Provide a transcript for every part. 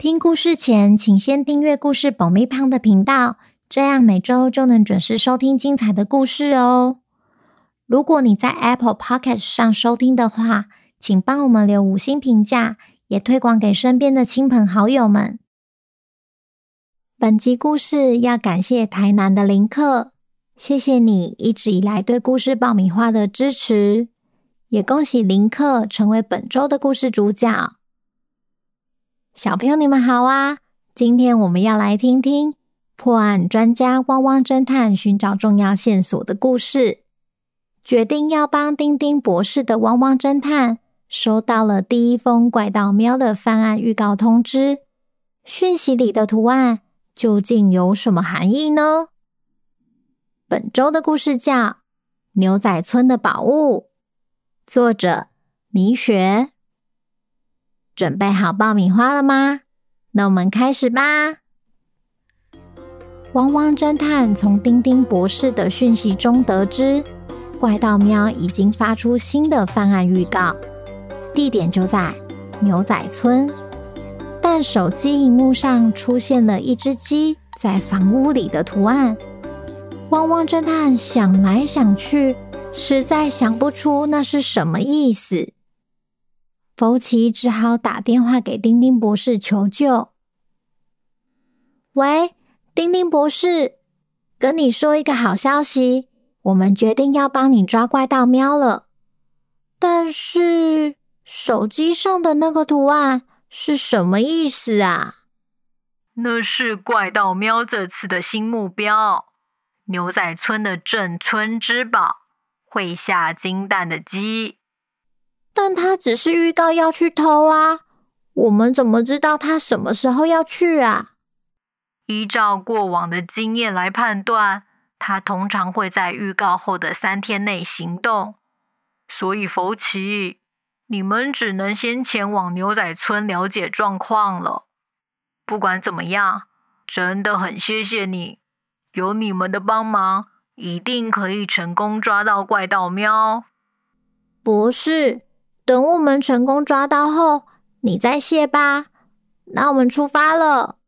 听故事前，请先订阅故事爆米胖的频道，这样每周就能准时收听精彩的故事哦。如果你在 Apple Podcast 上收听的话，请帮我们留五星评价，也推广给身边的亲朋好友们。本集故事要感谢台南的林克，谢谢你一直以来对故事爆米花的支持，也恭喜林克成为本周的故事主角。小朋友，你们好啊！今天我们要来听听破案专家汪汪侦探寻找重要线索的故事。决定要帮丁丁博士的汪汪侦探收到了第一封怪盗喵的犯案预告通知，讯息里的图案究竟有什么含义呢？本周的故事叫《牛仔村的宝物》，作者米雪。准备好爆米花了吗？那我们开始吧。汪汪侦探从丁丁博士的讯息中得知，怪盗喵已经发出新的犯案预告，地点就在牛仔村。但手机荧幕上出现了一只鸡在房屋里的图案。汪汪侦探想来想去，实在想不出那是什么意思。福奇只好打电话给丁丁博士求救。喂，丁丁博士，跟你说一个好消息，我们决定要帮你抓怪盗喵了。但是手机上的那个图案是什么意思啊？那是怪盗喵这次的新目标——牛仔村的镇村之宝——会下金蛋的鸡。但他只是预告要去偷啊，我们怎么知道他什么时候要去啊？依照过往的经验来判断，他通常会在预告后的三天内行动。所以，福奇，你们只能先前往牛仔村了解状况了。不管怎么样，真的很谢谢你，有你们的帮忙，一定可以成功抓到怪盗喵。博士。等我们成功抓到后，你再谢吧。那我们出发了。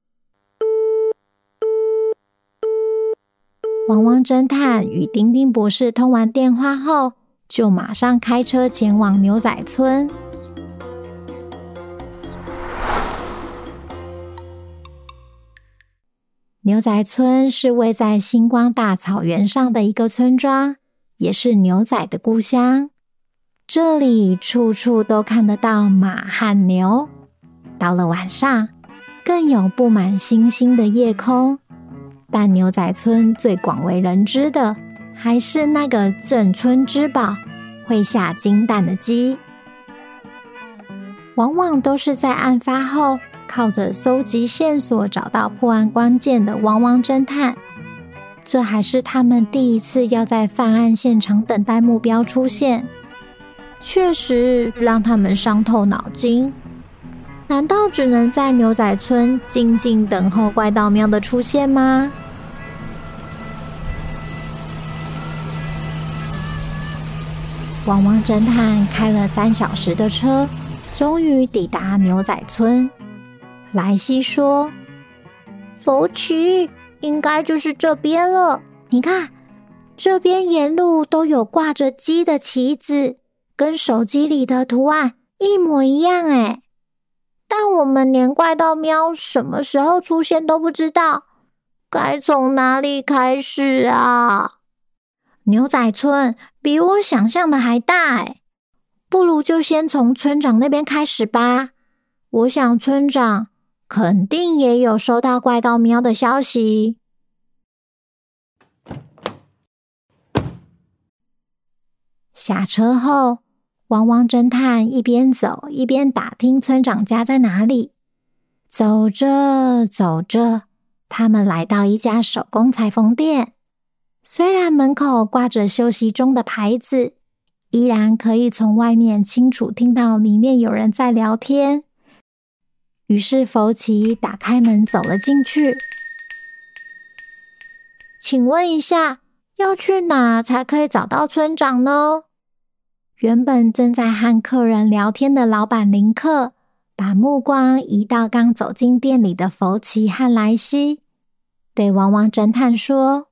汪汪侦探与丁丁博士通完电话后，就马上开车前往牛仔村。牛仔村是位在星光大草原上的一个村庄，也是牛仔的故乡。这里处处都看得到马和牛。到了晚上，更有布满星星的夜空。但牛仔村最广为人知的，还是那个镇村之宝——会下金蛋的鸡。往往都是在案发后，靠着搜集线索找到破案关键的汪汪侦探。这还是他们第一次要在犯案现场等待目标出现。确实让他们伤透脑筋。难道只能在牛仔村静静等候怪盗喵的出现吗？汪汪侦探开了三小时的车，终于抵达牛仔村。莱西说：“福奇，应该就是这边了。你看，这边沿路都有挂着鸡的旗子。”跟手机里的图案一模一样哎，但我们连怪盗喵什么时候出现都不知道，该从哪里开始啊？牛仔村比我想象的还大哎，不如就先从村长那边开始吧。我想村长肯定也有收到怪盗喵的消息。下车后，汪汪侦探一边走一边打听村长家在哪里。走着走着，他们来到一家手工裁缝店，虽然门口挂着休息中的牌子，依然可以从外面清楚听到里面有人在聊天。于是福奇打开门走了进去。请问一下，要去哪才可以找到村长呢？原本正在和客人聊天的老板林克，把目光移到刚走进店里的福奇和莱西，对汪汪侦探说：“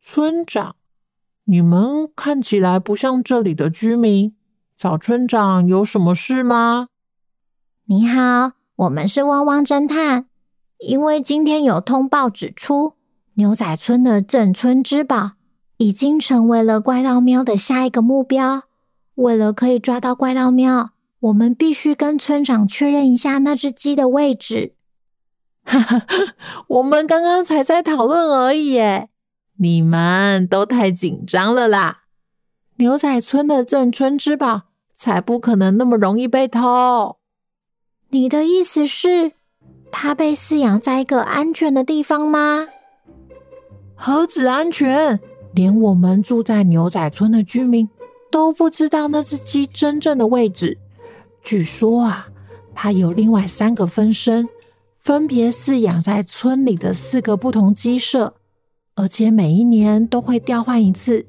村长，你们看起来不像这里的居民，找村长有什么事吗？”你好。我们是汪汪侦探，因为今天有通报指出，牛仔村的镇村之宝已经成为了怪盗喵的下一个目标。为了可以抓到怪盗喵，我们必须跟村长确认一下那只鸡的位置。哈哈，我们刚刚才在讨论而已耶，你们都太紧张了啦！牛仔村的镇村之宝才不可能那么容易被偷。你的意思是，它被饲养在一个安全的地方吗？何止安全，连我们住在牛仔村的居民都不知道那只鸡真正的位置。据说啊，它有另外三个分身，分别饲养在村里的四个不同鸡舍，而且每一年都会调换一次。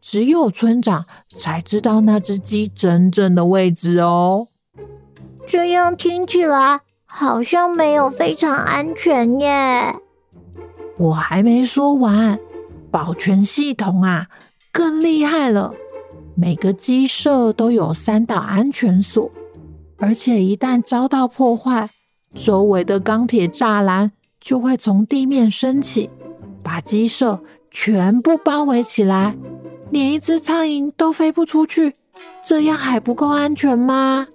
只有村长才知道那只鸡真正的位置哦。这样听起来好像没有非常安全耶。我还没说完，保全系统啊更厉害了。每个鸡舍都有三道安全锁，而且一旦遭到破坏，周围的钢铁栅栏就会从地面升起，把鸡舍全部包围起来，连一只苍蝇都飞不出去。这样还不够安全吗？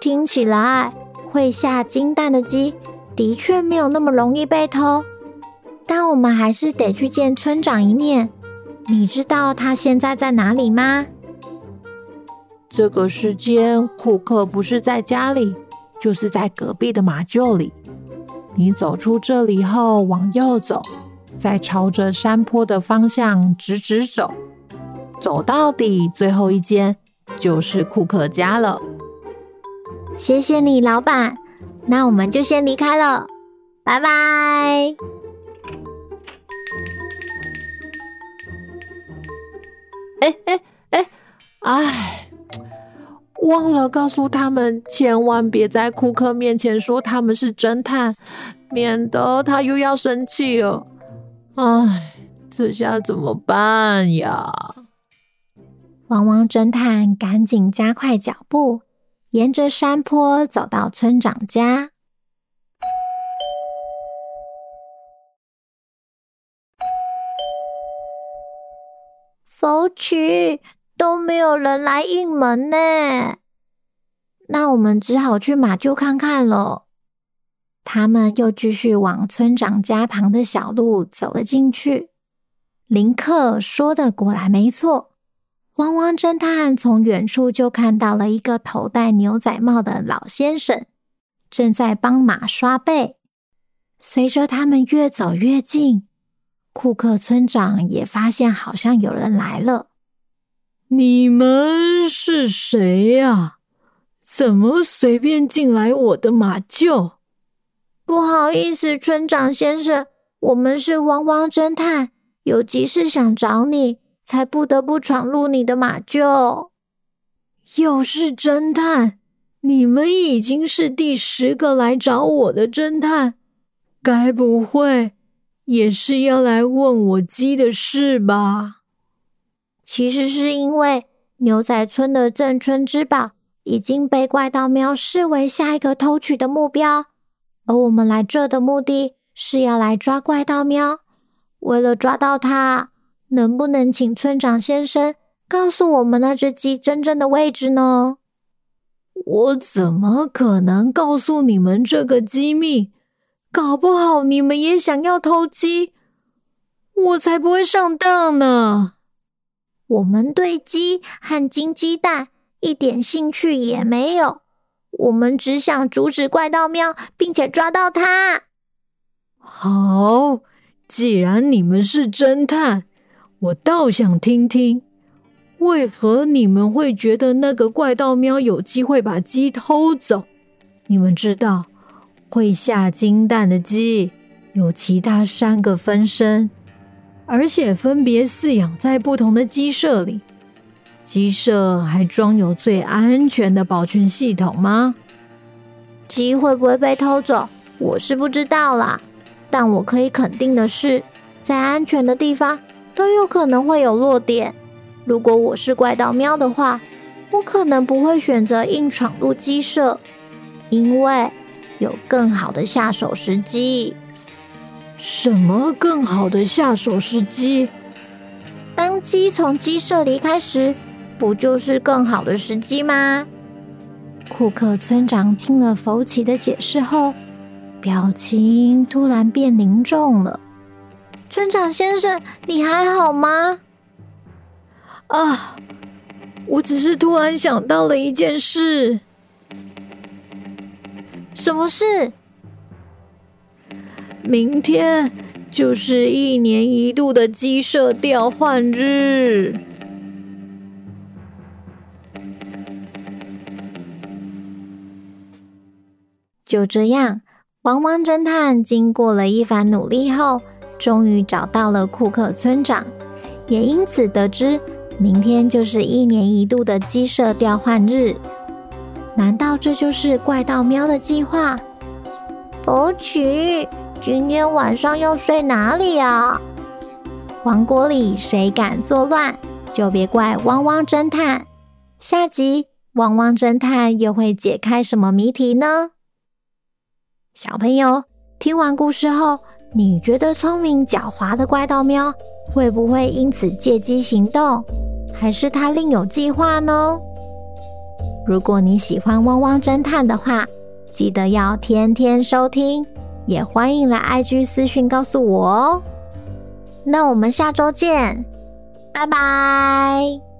听起来会下金蛋的鸡的确没有那么容易被偷，但我们还是得去见村长一面。你知道他现在在哪里吗？这个时间，库克不是在家里，就是在隔壁的马厩里。你走出这里后，往右走，再朝着山坡的方向直直走，走到底，最后一间就是库克家了。谢谢你，老板。那我们就先离开了，拜拜。哎哎哎，哎，忘了告诉他们，千万别在库克面前说他们是侦探，免得他又要生气了。哎，这下怎么办呀？汪汪侦探赶紧加快脚步。沿着山坡走到村长家，福奇，都没有人来应门呢。那我们只好去马厩看看了。他们又继续往村长家旁的小路走了进去。林克说的果然没错。汪汪侦探从远处就看到了一个头戴牛仔帽的老先生，正在帮马刷背。随着他们越走越近，库克村长也发现好像有人来了。你们是谁呀？怎么随便进来我的马厩？不好意思，村长先生，我们是汪汪侦探，有急事想找你。才不得不闯入你的马厩。又是侦探，你们已经是第十个来找我的侦探，该不会也是要来问我鸡的事吧？其实是因为牛仔村的镇村之宝已经被怪盗喵视为下一个偷取的目标，而我们来这的目的是要来抓怪盗喵。为了抓到它。能不能请村长先生告诉我们那只鸡真正的位置呢？我怎么可能告诉你们这个机密？搞不好你们也想要偷鸡，我才不会上当呢！我们对鸡和金鸡蛋一点兴趣也没有，我们只想阻止怪盗喵，并且抓到它。好，既然你们是侦探，我倒想听听，为何你们会觉得那个怪盗喵有机会把鸡偷走？你们知道，会下金蛋的鸡有其他三个分身，而且分别饲养在不同的鸡舍里。鸡舍还装有最安全的保全系统吗？鸡会不会被偷走？我是不知道啦。但我可以肯定的是，在安全的地方都有可能会有弱点。如果我是怪盗喵的话，我可能不会选择硬闯入鸡舍，因为有更好的下手时机。什么更好的下手时机？当鸡从鸡舍离开时。不就是更好的时机吗？库克村长听了福奇的解释后，表情突然变凝重了。村长先生，你还好吗？啊，我只是突然想到了一件事。什么事？明天就是一年一度的鸡舍调换日。就这样，汪汪侦探经过了一番努力后，终于找到了库克村长，也因此得知明天就是一年一度的鸡舍调换日。难道这就是怪盗喵的计划？福奇，今天晚上要睡哪里啊？王国里谁敢作乱，就别怪汪汪侦探。下集汪汪侦探又会解开什么谜题呢？小朋友，听完故事后，你觉得聪明狡猾的怪盗喵会不会因此借机行动，还是他另有计划呢？如果你喜欢汪汪侦探的话，记得要天天收听，也欢迎来 IG 私讯告诉我哦。那我们下周见，拜拜。